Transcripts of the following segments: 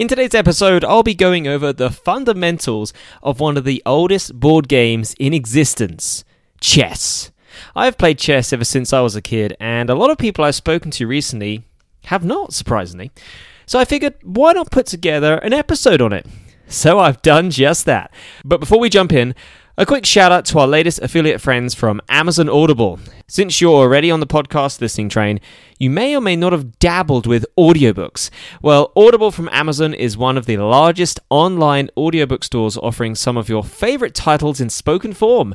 In today's episode, I'll be going over the fundamentals of one of the oldest board games in existence chess. I've played chess ever since I was a kid, and a lot of people I've spoken to recently have not, surprisingly. So I figured, why not put together an episode on it? So I've done just that. But before we jump in, a quick shout out to our latest affiliate friends from Amazon Audible. Since you're already on the podcast listening train, you may or may not have dabbled with audiobooks. Well, Audible from Amazon is one of the largest online audiobook stores offering some of your favorite titles in spoken form.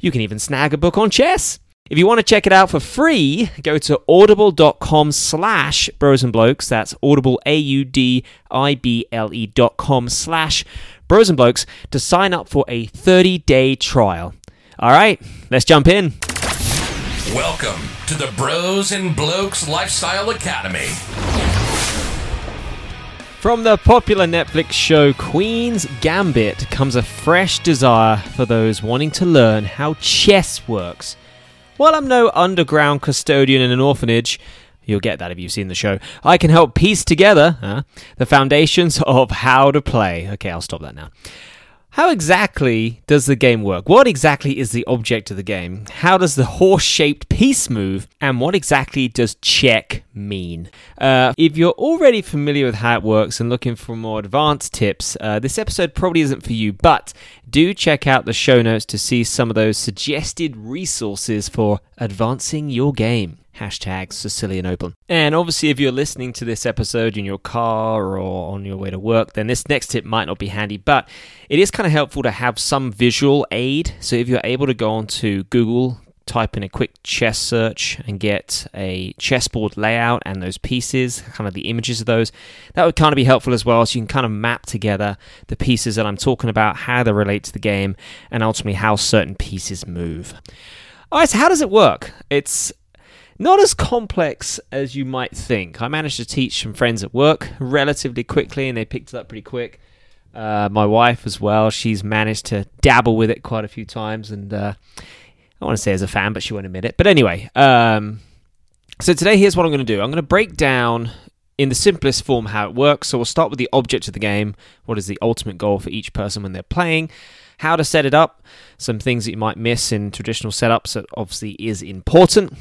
You can even snag a book on chess. If you want to check it out for free, go to audible.com slash bros and blokes. That's audible, A-U-D-I-B-L-E dot com slash bros and blokes to sign up for a 30-day trial. All right, let's jump in. Welcome to the Bros and Blokes Lifestyle Academy. From the popular Netflix show Queen's Gambit comes a fresh desire for those wanting to learn how chess works. While I'm no underground custodian in an orphanage, you'll get that if you've seen the show, I can help piece together the foundations of how to play. Okay, I'll stop that now. How exactly does the game work? What exactly is the object of the game? How does the horse shaped piece move? And what exactly does check mean? Uh, if you're already familiar with how it works and looking for more advanced tips, uh, this episode probably isn't for you, but do check out the show notes to see some of those suggested resources for advancing your game hashtag Sicilian Open. And obviously, if you're listening to this episode in your car or on your way to work, then this next tip might not be handy, but it is kind of helpful to have some visual aid. So if you're able to go onto Google, type in a quick chess search and get a chessboard layout and those pieces, kind of the images of those, that would kind of be helpful as well. So you can kind of map together the pieces that I'm talking about, how they relate to the game, and ultimately how certain pieces move. All right, so how does it work? It's not as complex as you might think. I managed to teach some friends at work relatively quickly, and they picked it up pretty quick. Uh, my wife as well, she's managed to dabble with it quite a few times, and uh, I want to say as a fan, but she won't admit it. But anyway, um, so today here's what I'm going to do. I'm going to break down in the simplest form how it works. So we'll start with the object of the game. What is the ultimate goal for each person when they're playing? How to set it up. Some things that you might miss in traditional setups that obviously is important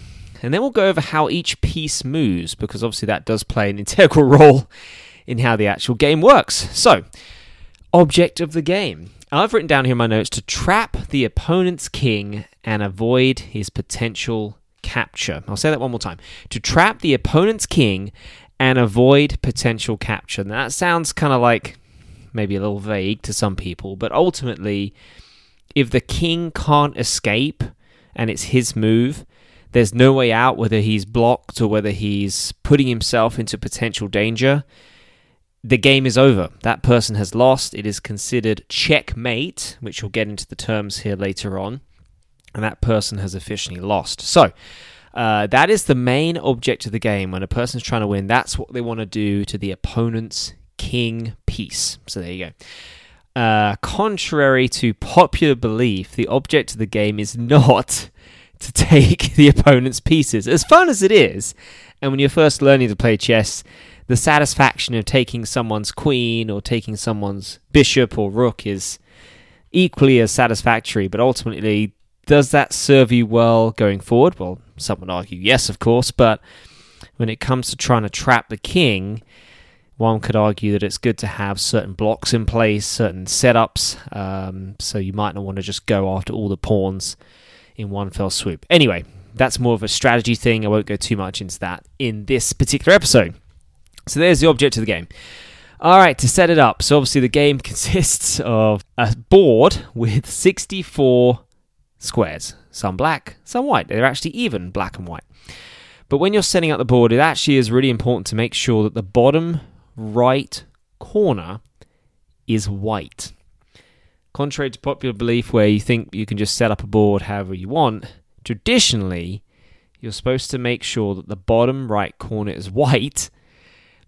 and then we'll go over how each piece moves, because obviously that does play an integral role in how the actual game works. So, object of the game. I've written down here in my notes to trap the opponent's king and avoid his potential capture. I'll say that one more time. To trap the opponent's king and avoid potential capture. Now, that sounds kind of like maybe a little vague to some people, but ultimately, if the king can't escape and it's his move, there's no way out, whether he's blocked or whether he's putting himself into potential danger, the game is over. That person has lost. It is considered checkmate, which we'll get into the terms here later on, and that person has officially lost. So, uh, that is the main object of the game. When a person's trying to win, that's what they want to do to the opponent's king piece. So, there you go. Uh, contrary to popular belief, the object of the game is not to take the opponent's pieces. As fun as it is, and when you're first learning to play chess, the satisfaction of taking someone's queen or taking someone's bishop or rook is equally as satisfactory, but ultimately, does that serve you well going forward? Well, some would argue yes, of course, but when it comes to trying to trap the king, one could argue that it's good to have certain blocks in place, certain setups, um, so you might not want to just go after all the pawns in one fell swoop. Anyway, that's more of a strategy thing. I won't go too much into that in this particular episode. So there's the object of the game. All right, to set it up. So obviously the game consists of a board with 64 squares, some black, some white. They're actually even black and white. But when you're setting up the board, it actually is really important to make sure that the bottom right corner is white. Contrary to popular belief, where you think you can just set up a board however you want, traditionally, you're supposed to make sure that the bottom right corner is white.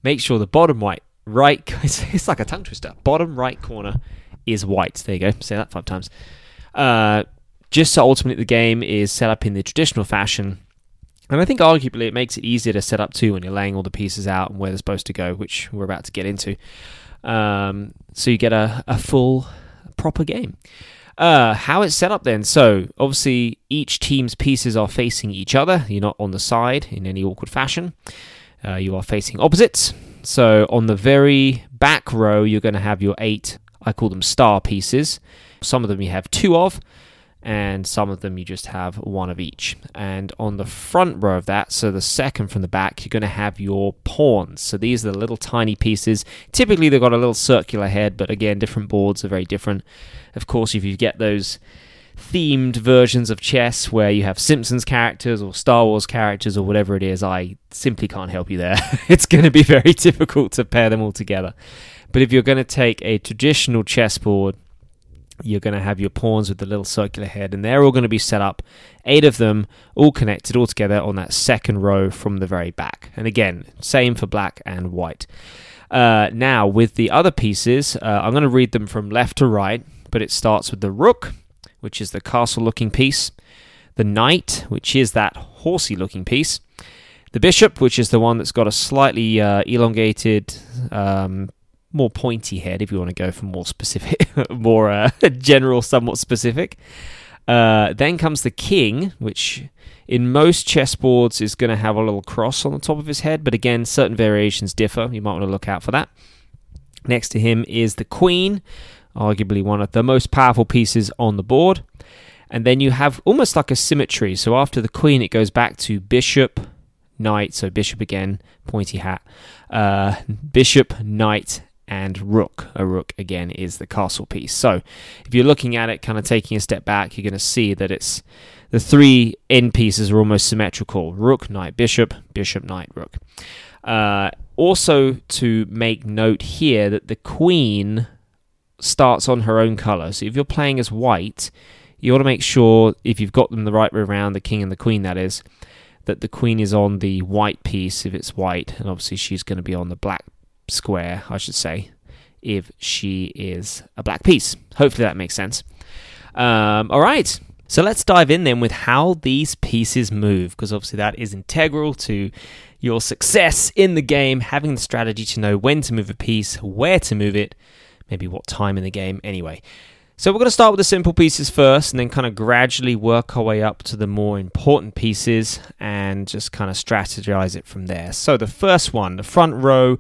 Make sure the bottom right, right, it's, like a tongue twister. Bottom right corner is white. There you go. Say that five times. Uh, just so ultimately the game is set up in the traditional fashion And I think arguably it makes it easier to set up too when you're laying all the pieces out and where they're supposed to go, which we're about to get into. Um, so you get a, a full, proper game. Uh, how it's set up then. So obviously each team's pieces are facing each other. You're not on the side in any awkward fashion. Uh, you are facing opposites. So on the very back row, you're going to have your eight. I call them star pieces. Some of them you have two of and some of them you just have one of each. And on the front row of that, so the second from the back, you're going to have your pawns. So these are the little tiny pieces. Typically, they've got a little circular head, but again, different boards are very different. Of course, if you get those themed versions of chess where you have Simpsons characters or Star Wars characters or whatever it is, I simply can't help you there. it's going to be very difficult to pair them all together. But if you're going to take a traditional chessboard you're going to have your pawns with the little circular head, and they're all going to be set up, eight of them, all connected all together on that second row from the very back. And again, same for black and white. Uh, now, with the other pieces, uh, I'm going to read them from left to right, but it starts with the rook, which is the castle looking piece, the knight, which is that horsey looking piece, the bishop, which is the one that's got a slightly uh, elongated um, more pointy head if you want to go for more specific, more uh, general, somewhat specific. Uh, then comes the king, which in most chessboards is going to have a little cross on the top of his head, but again, certain variations differ. You might want to look out for that. Next to him is the queen, arguably one of the most powerful pieces on the board. And then you have almost like a symmetry. So after the queen, it goes back to bishop, knight. So bishop again, pointy hat. Uh, bishop, knight, and rook. A rook, again, is the castle piece. So if you're looking at it, kind of taking a step back, you're going to see that it's the three end pieces are almost symmetrical rook, knight, bishop, bishop, knight, rook. Uh, also, to make note here that the queen starts on her own color. So if you're playing as white, you want to make sure, if you've got them the right way around, the king and the queen, that is, that the queen is on the white piece if it's white, and obviously she's going to be on the black square, I should say, if she is a black piece. Hopefully that makes sense. Um, all right. So let's dive in then with how these pieces move, because obviously that is integral to your success in the game, having the strategy to know when to move a piece, where to move it, maybe what time in the game, anyway. So we're going to start with the simple pieces first and then kind of gradually work our way up to the more important pieces and just kind of strategize it from there. So the first one, the front row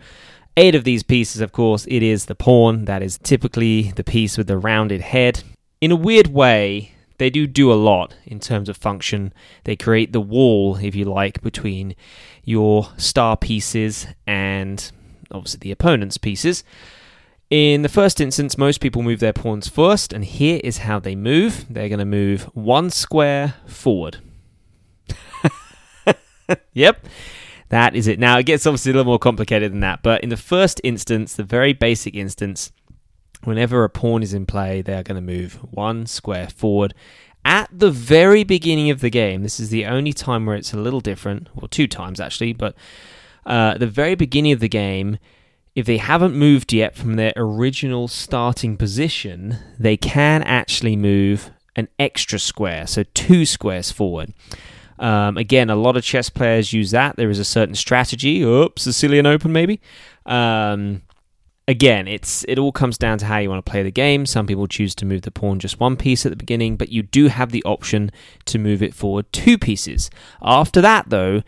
Eight of these pieces, of course, it is the pawn that is typically the piece with the rounded head. In a weird way, they do do a lot in terms of function. They create the wall, if you like, between your star pieces and obviously the opponent's pieces. In the first instance, most people move their pawns first, and here is how they move. They're going to move one square forward. yep. That is it. Now, it gets obviously a little more complicated than that, but in the first instance, the very basic instance, whenever a pawn is in play, they are going to move one square forward. At the very beginning of the game, this is the only time where it's a little different, or well, two times actually, but uh, the very beginning of the game, if they haven't moved yet from their original starting position, they can actually move an extra square, so two squares forward. Um, again, a lot of chess players use that. There is a certain strategy. Oops, Sicilian Open maybe. Um, again, it's it all comes down to how you want to play the game. Some people choose to move the pawn just one piece at the beginning, but you do have the option to move it forward two pieces. After that, though,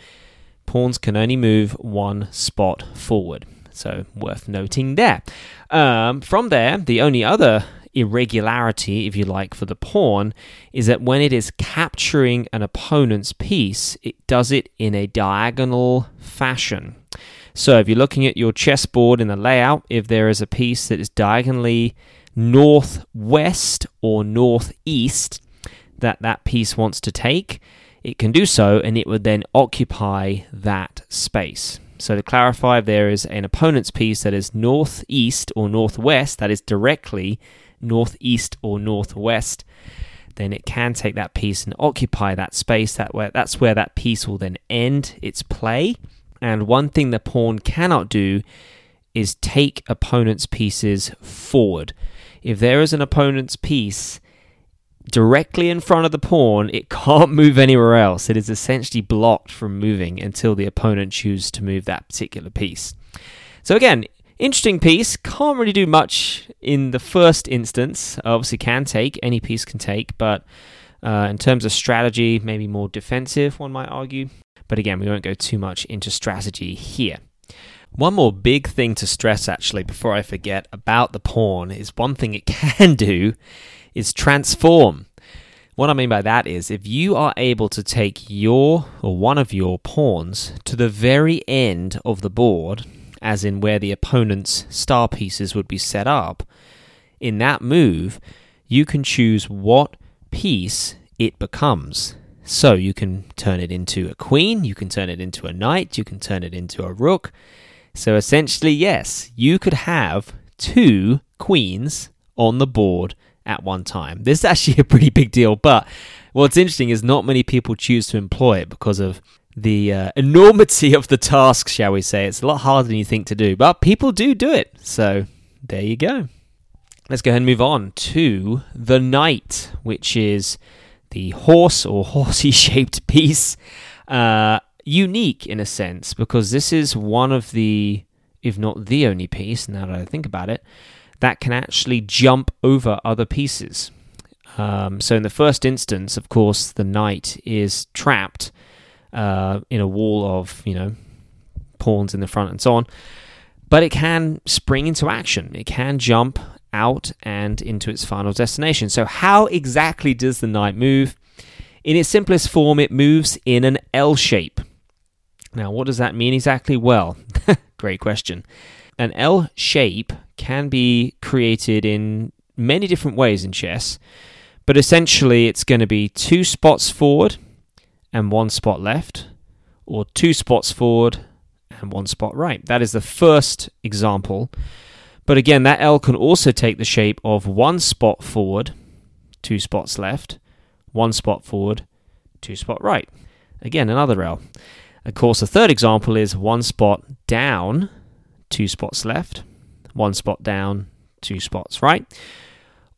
pawns can only move one spot forward. So worth noting there. Um, from there, the only other irregularity, if you like, for the pawn is that when it is capturing an opponent's piece, it does it in a diagonal fashion. So if you're looking at your chessboard in the layout, if there is a piece that is diagonally northwest or northeast that that piece wants to take, it can do so and it would then occupy that space. So to clarify, if there is an opponent's piece that is northeast or northwest, that is directly northeast or northwest, then it can take that piece and occupy that space. That where that's where that piece will then end its play. And one thing the pawn cannot do is take opponent's pieces forward. If there is an opponent's piece directly in front of the pawn, it can't move anywhere else. It is essentially blocked from moving until the opponent chooses to move that particular piece. So again, interesting piece. Can't really do much in the first instance. Obviously, can take any piece can take, but uh, in terms of strategy, maybe more defensive, one might argue. But again, we won't go too much into strategy here. One more big thing to stress, actually, before I forget about the pawn, is one thing it can do is transform. What I mean by that is if you are able to take your or one of your pawns to the very end of the board, as in where the opponent's star pieces would be set up, in that move, you can choose what piece it becomes. So you can turn it into a queen, you can turn it into a knight, you can turn it into a rook, so essentially, yes, you could have two queens on the board at one time. This is actually a pretty big deal, but what's interesting is not many people choose to employ it because of the uh, enormity of the task, shall we say. It's a lot harder than you think to do, but people do do it. So there you go. Let's go ahead and move on to the knight, which is the horse or horsey shaped piece. Uh, unique in a sense because this is one of the, if not the only piece, now that I think about it, that can actually jump over other pieces. Um, so in the first instance, of course, the knight is trapped uh, in a wall of you know pawns in the front and so on, but it can spring into action. It can jump out and into its final destination. So how exactly does the knight move? In its simplest form, it moves in an L shape. Now, what does that mean exactly? Well, great question. An L shape can be created in many different ways in chess, but essentially it's going to be two spots forward and one spot left, or two spots forward and one spot right. That is the first example. But again, that L can also take the shape of one spot forward, two spots left, one spot forward, two spot right. Again, another L. Of course, the third example is one spot down, two spots left, one spot down, two spots right.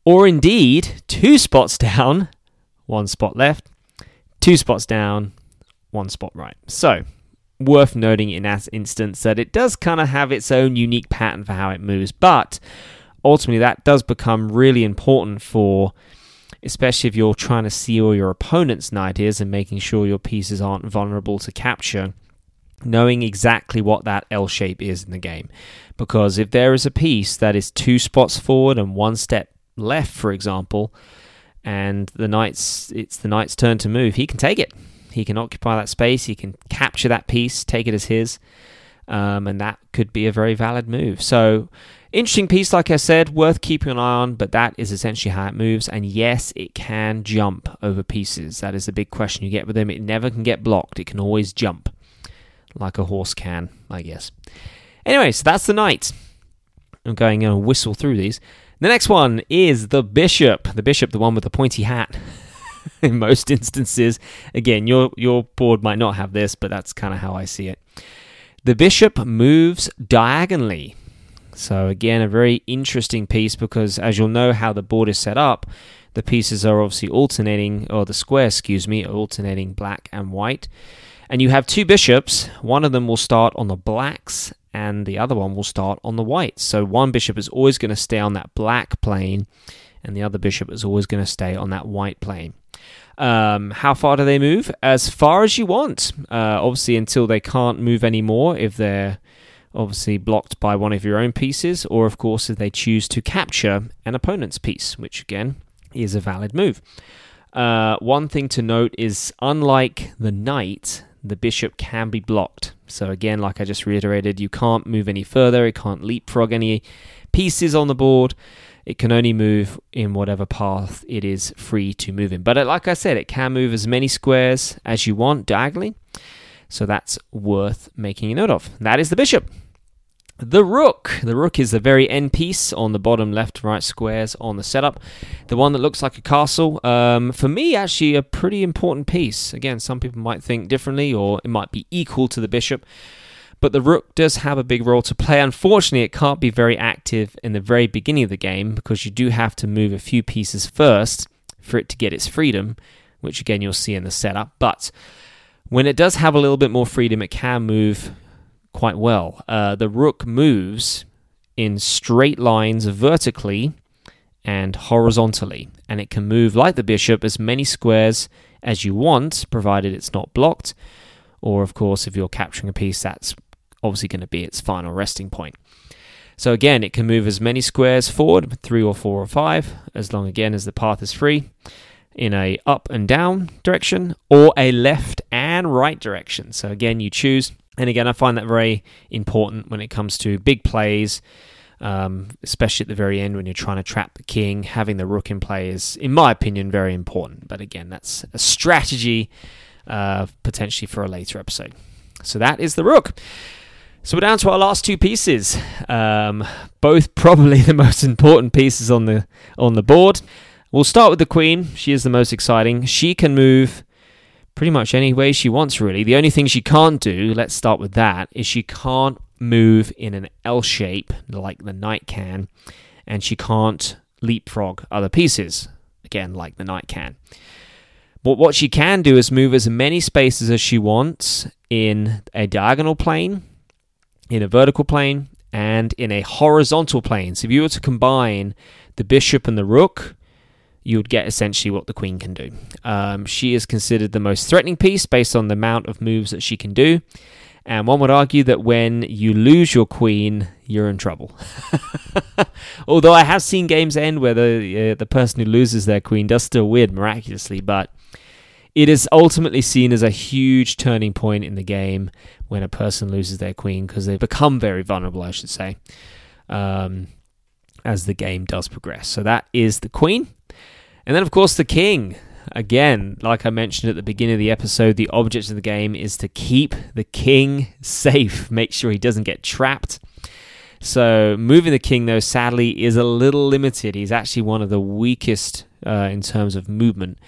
Or indeed, two spots down, one spot left, two spots down, one spot right. So, worth noting in that instance that it does kind of have its own unique pattern for how it moves, but ultimately that does become really important for especially if you're trying to see where your opponent's knight is and making sure your pieces aren't vulnerable to capture, knowing exactly what that L shape is in the game. Because if there is a piece that is two spots forward and one step left, for example, and the knight's it's the knight's turn to move, he can take it. He can occupy that space. He can capture that piece, take it as his, um, and that could be a very valid move. So Interesting piece, like I said, worth keeping an eye on, but that is essentially how it moves. And yes, it can jump over pieces. That is the big question you get with them. It never can get blocked, it can always jump, like a horse can, I guess. Anyway, so that's the knight. I'm going to whistle through these. The next one is the bishop. The bishop, the one with the pointy hat. In most instances, again, your your board might not have this, but that's kind of how I see it. The bishop moves diagonally. So, again, a very interesting piece because, as you'll know, how the board is set up, the pieces are obviously alternating, or the square, excuse me, alternating black and white. And you have two bishops. One of them will start on the blacks, and the other one will start on the white. So, one bishop is always going to stay on that black plane, and the other bishop is always going to stay on that white plane. Um, how far do they move? As far as you want. Uh, obviously, until they can't move anymore if they're obviously blocked by one of your own pieces, or of course if they choose to capture an opponent's piece, which again is a valid move. Uh, one thing to note is unlike the knight, the bishop can be blocked. So again, like I just reiterated, you can't move any further, it can't leapfrog any pieces on the board. It can only move in whatever path it is free to move in. But uh, like I said, it can move as many squares as you want diagonally. So that's worth making a note of. That is the bishop. The rook. The rook is the very end piece on the bottom left right squares on the setup. The one that looks like a castle. Um, for me, actually, a pretty important piece. Again, some people might think differently, or it might be equal to the bishop. But the rook does have a big role to play. Unfortunately, it can't be very active in the very beginning of the game because you do have to move a few pieces first for it to get its freedom, which again you'll see in the setup. But when it does have a little bit more freedom, it can move quite well. Uh, the rook moves in straight lines vertically and horizontally, and it can move like the bishop as many squares as you want, provided it's not blocked. Or, of course, if you're capturing a piece, that's obviously going to be its final resting point. So again, it can move as many squares forward, three or four or five, as long again as the path is free, in a up and down direction, or a left and right direction. So again, you choose. And again, I find that very important when it comes to big plays, um, especially at the very end when you're trying to trap the king. Having the rook in play is, in my opinion, very important. But again, that's a strategy uh, potentially for a later episode. So that is the rook. So we're down to our last two pieces, um, both probably the most important pieces on the on the board. We'll start with the queen. She is the most exciting. She can move pretty much any way she wants, really. The only thing she can't do, let's start with that, is she can't move in an L shape like the knight can, and she can't leapfrog other pieces, again, like the knight can. But what she can do is move as many spaces as she wants in a diagonal plane, in a vertical plane, and in a horizontal plane. So if you were to combine the bishop and the rook, you would get essentially what the queen can do. Um, she is considered the most threatening piece based on the amount of moves that she can do. And one would argue that when you lose your queen, you're in trouble. Although I have seen games end where the uh, the person who loses their queen does still win miraculously, but it is ultimately seen as a huge turning point in the game when a person loses their queen because they become very vulnerable, I should say, um, as the game does progress. So that is the queen. And then, of course, the king. Again, like I mentioned at the beginning of the episode, the object of the game is to keep the king safe, make sure he doesn't get trapped. So, moving the king, though, sadly, is a little limited. He's actually one of the weakest uh, in terms of movement.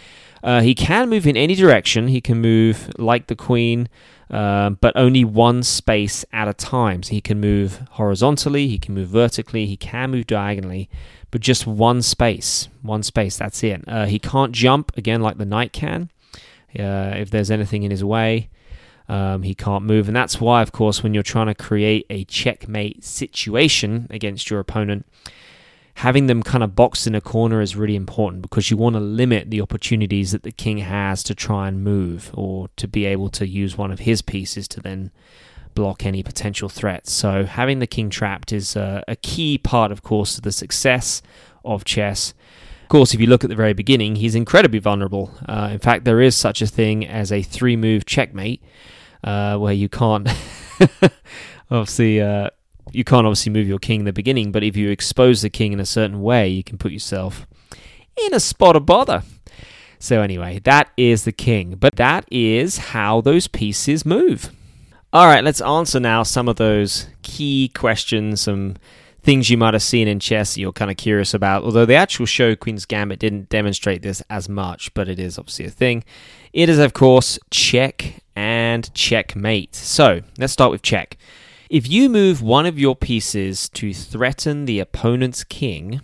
Uh, he can move in any direction. He can move like the queen, uh, but only one space at a time. So he can move horizontally, he can move vertically, he can move diagonally but just one space. One space, that's it. Uh, he can't jump, again, like the knight can. Uh, if there's anything in his way, um, he can't move. And that's why, of course, when you're trying to create a checkmate situation against your opponent, having them kind of boxed in a corner is really important because you want to limit the opportunities that the king has to try and move or to be able to use one of his pieces to then block any potential threats. So having the king trapped is uh, a key part, of course, to the success of chess. Of course, if you look at the very beginning, he's incredibly vulnerable. Uh, in fact, there is such a thing as a three move checkmate uh, where you can't obviously. Uh, you can't obviously move your king in the beginning, but if you expose the king in a certain way, you can put yourself in a spot of bother. So, anyway, that is the king. But that is how those pieces move. All right, let's answer now some of those key questions, some things you might have seen in chess that you're kind of curious about. Although the actual show Queen's Gambit didn't demonstrate this as much, but it is obviously a thing. It is, of course, check and checkmate. So let's start with check. If you move one of your pieces to threaten the opponent's king,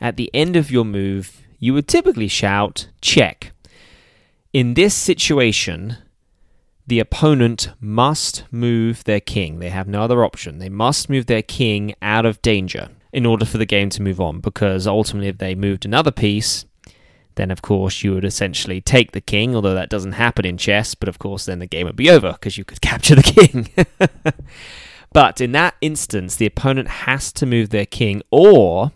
at the end of your move, you would typically shout check. In this situation, the opponent must move their king. They have no other option. They must move their king out of danger in order for the game to move on, because ultimately, if they moved another piece, then of course you would essentially take the king, although that doesn't happen in chess, but of course then the game would be over because you could capture the king. but in that instance, the opponent has to move their king, or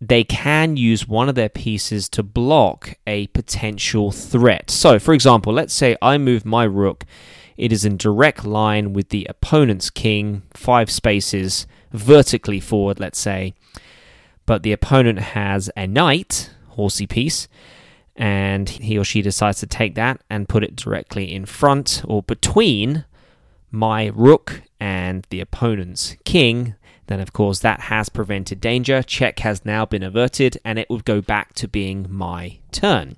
they can use one of their pieces to block a potential threat. So, for example, let's say I move my rook, it is in direct line with the opponent's king, five spaces vertically forward, let's say, but the opponent has a knight, horsey piece, and he or she decides to take that and put it directly in front or between my rook and the opponent's king, then of course that has prevented danger. Check has now been averted and it would go back to being my turn.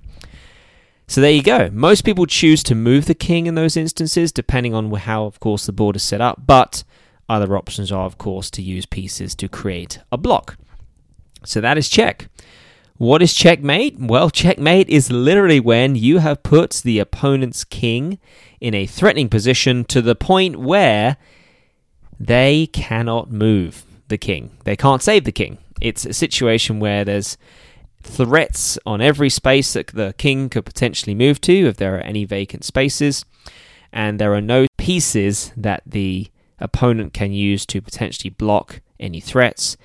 So there you go. Most people choose to move the king in those instances, depending on how, of course, the board is set up. But other options are, of course, to use pieces to create a block. So that is check. What is checkmate? Well, checkmate is literally when you have put the opponent's king in a threatening position to the point where they cannot move the king. They can't save the king. It's a situation where there's threats on every space that the king could potentially move to if there are any vacant spaces, and there are no pieces that the opponent can use to potentially block any threats.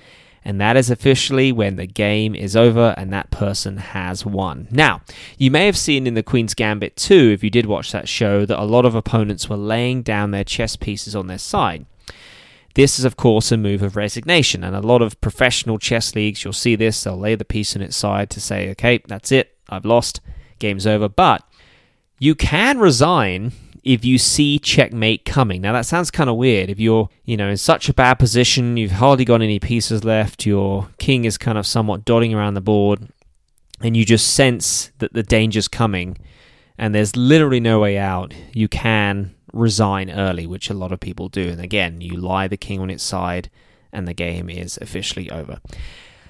And that is officially when the game is over and that person has won. Now, you may have seen in the Queen's Gambit 2, if you did watch that show, that a lot of opponents were laying down their chess pieces on their side. This is, of course, a move of resignation, and a lot of professional chess leagues, you'll see this, they'll lay the piece on its side to say, okay, that's it, I've lost, game's over. But you can resign if you see checkmate coming. Now that sounds kind of weird. If you're, you know, in such a bad position, you've hardly got any pieces left, your king is kind of somewhat dotting around the board, and you just sense that the danger's coming, and there's literally no way out, you can resign early, which a lot of people do. And again, you lie the king on its side, and the game is officially over.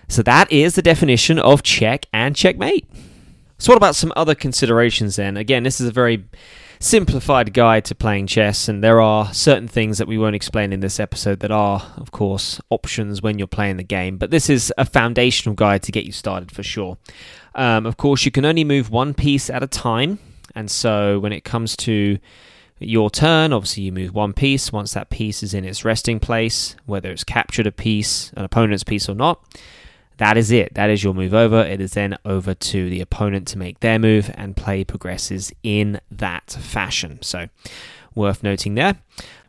So that is the definition of check and checkmate. So, what about some other considerations then? Again, this is a very simplified guide to playing chess, and there are certain things that we won't explain in this episode that are, of course, options when you're playing the game. But this is a foundational guide to get you started for sure. Um, of course, you can only move one piece at a time, and so when it comes to your turn. Obviously, you move one piece. Once that piece is in its resting place, whether it's captured a piece, an opponent's piece or not, that is it. That is your move over. It is then over to the opponent to make their move, and play progresses in that fashion. So, worth noting there.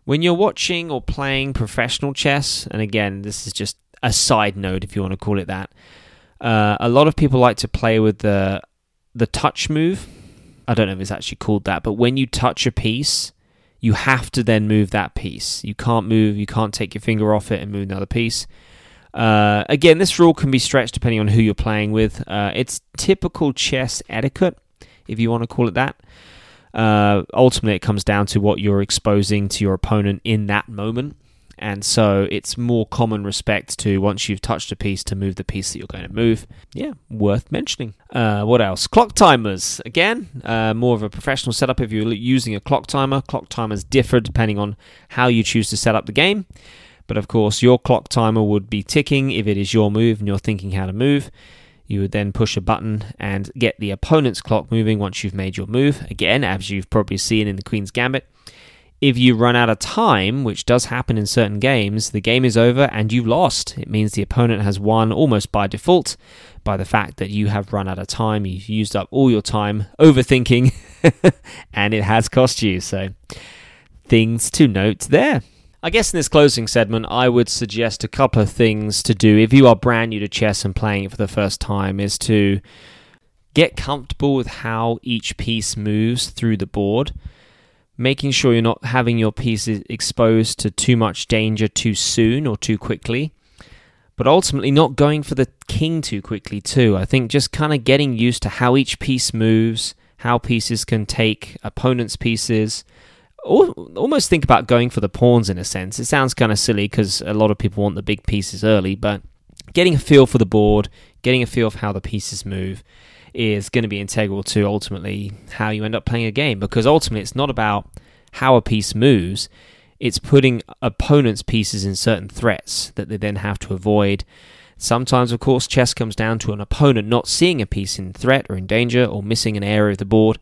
When you're watching or playing professional chess, and again, this is just a side note if you want to call it that, uh, a lot of people like to play with the the touch move I don't know if it's actually called that, but when you touch a piece, you have to then move that piece. You can't move, you can't take your finger off it and move another piece. Uh, again, this rule can be stretched depending on who you're playing with. Uh, it's typical chess etiquette, if you want to call it that. Uh, ultimately, it comes down to what you're exposing to your opponent in that moment and so it's more common respect to once you've touched a piece to move the piece that you're going to move. Yeah, worth mentioning. Uh, what else? Clock timers. Again, uh, more of a professional setup if you're using a clock timer. Clock timers differ depending on how you choose to set up the game. But of course, your clock timer would be ticking if it is your move and you're thinking how to move. You would then push a button and get the opponent's clock moving once you've made your move. Again, as you've probably seen in the Queen's Gambit, if you run out of time, which does happen in certain games, the game is over and you've lost. It means the opponent has won almost by default by the fact that you have run out of time. You've used up all your time overthinking and it has cost you. So, things to note there. I guess in this closing segment, I would suggest a couple of things to do if you are brand new to chess and playing it for the first time is to get comfortable with how each piece moves through the board making sure you're not having your pieces exposed to too much danger too soon or too quickly. But ultimately, not going for the king too quickly, too. I think just kind of getting used to how each piece moves, how pieces can take opponents' pieces. Almost think about going for the pawns in a sense. It sounds kind of silly because a lot of people want the big pieces early, but getting a feel for the board, getting a feel of how the pieces move, is going to be integral to ultimately how you end up playing a game because ultimately it's not about how a piece moves, it's putting opponents' pieces in certain threats that they then have to avoid. Sometimes, of course, chess comes down to an opponent not seeing a piece in threat or in danger or missing an area of the board.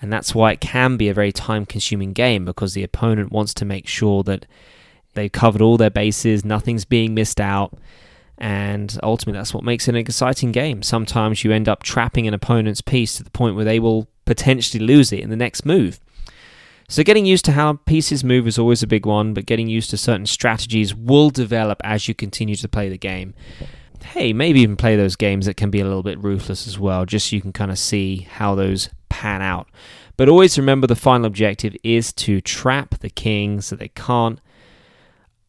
And that's why it can be a very time consuming game because the opponent wants to make sure that they've covered all their bases, nothing's being missed out, and ultimately that's what makes it an exciting game. Sometimes you end up trapping an opponent's piece to the point where they will potentially lose it in the next move. So, getting used to how pieces move is always a big one, but getting used to certain strategies will develop as you continue to play the game. Hey, maybe even play those games that can be a little bit ruthless as well, just so you can kind of see how those pan out. But always remember the final objective is to trap the king so they can't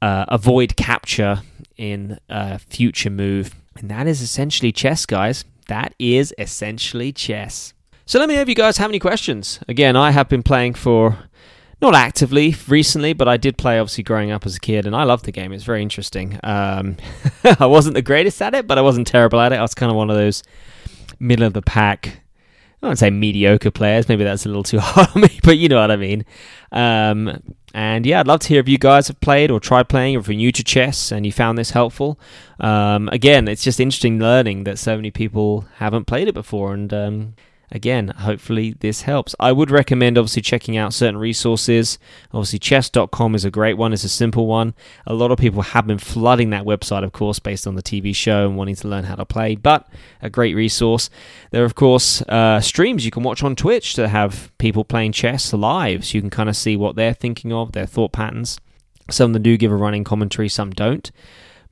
uh, avoid capture in a future move. And that is essentially chess, guys. That is essentially chess. So let me know if you guys have any questions. Again, I have been playing for not actively recently, but I did play obviously growing up as a kid, and I loved the game. It's very interesting. Um, I wasn't the greatest at it, but I wasn't terrible at it. I was kind of one of those middle of the pack. I wouldn't say mediocre players. Maybe that's a little too hard on me, but you know what I mean. Um, and yeah, I'd love to hear if you guys have played or tried playing, or if you're new to chess and you found this helpful. Um, again, it's just interesting learning that so many people haven't played it before, and um, again, hopefully this helps. I would recommend obviously checking out certain resources. Obviously, chess.com is a great one, it's a simple one. A lot of people have been flooding that website, of course, based on the TV show and wanting to learn how to play, but a great resource. There are, of course, uh, streams you can watch on Twitch to have people playing chess live, so you can kind of see what they're thinking of, their thought patterns. Some of them do give a running commentary, some don't.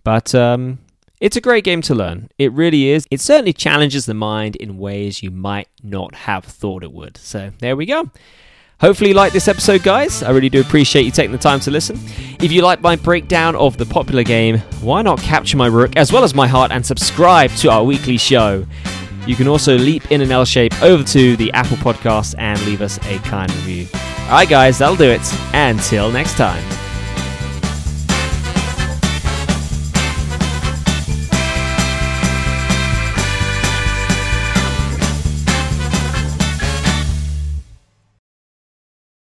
But um, it's a great game to learn. It really is. It certainly challenges the mind in ways you might not have thought it would. So there we go. Hopefully, you like this episode, guys. I really do appreciate you taking the time to listen. If you like my breakdown of the popular game, why not capture my rook as well as my heart and subscribe to our weekly show? You can also leap in an L shape over to the Apple Podcast and leave us a kind review. Alright, guys, that'll do it. Until next time.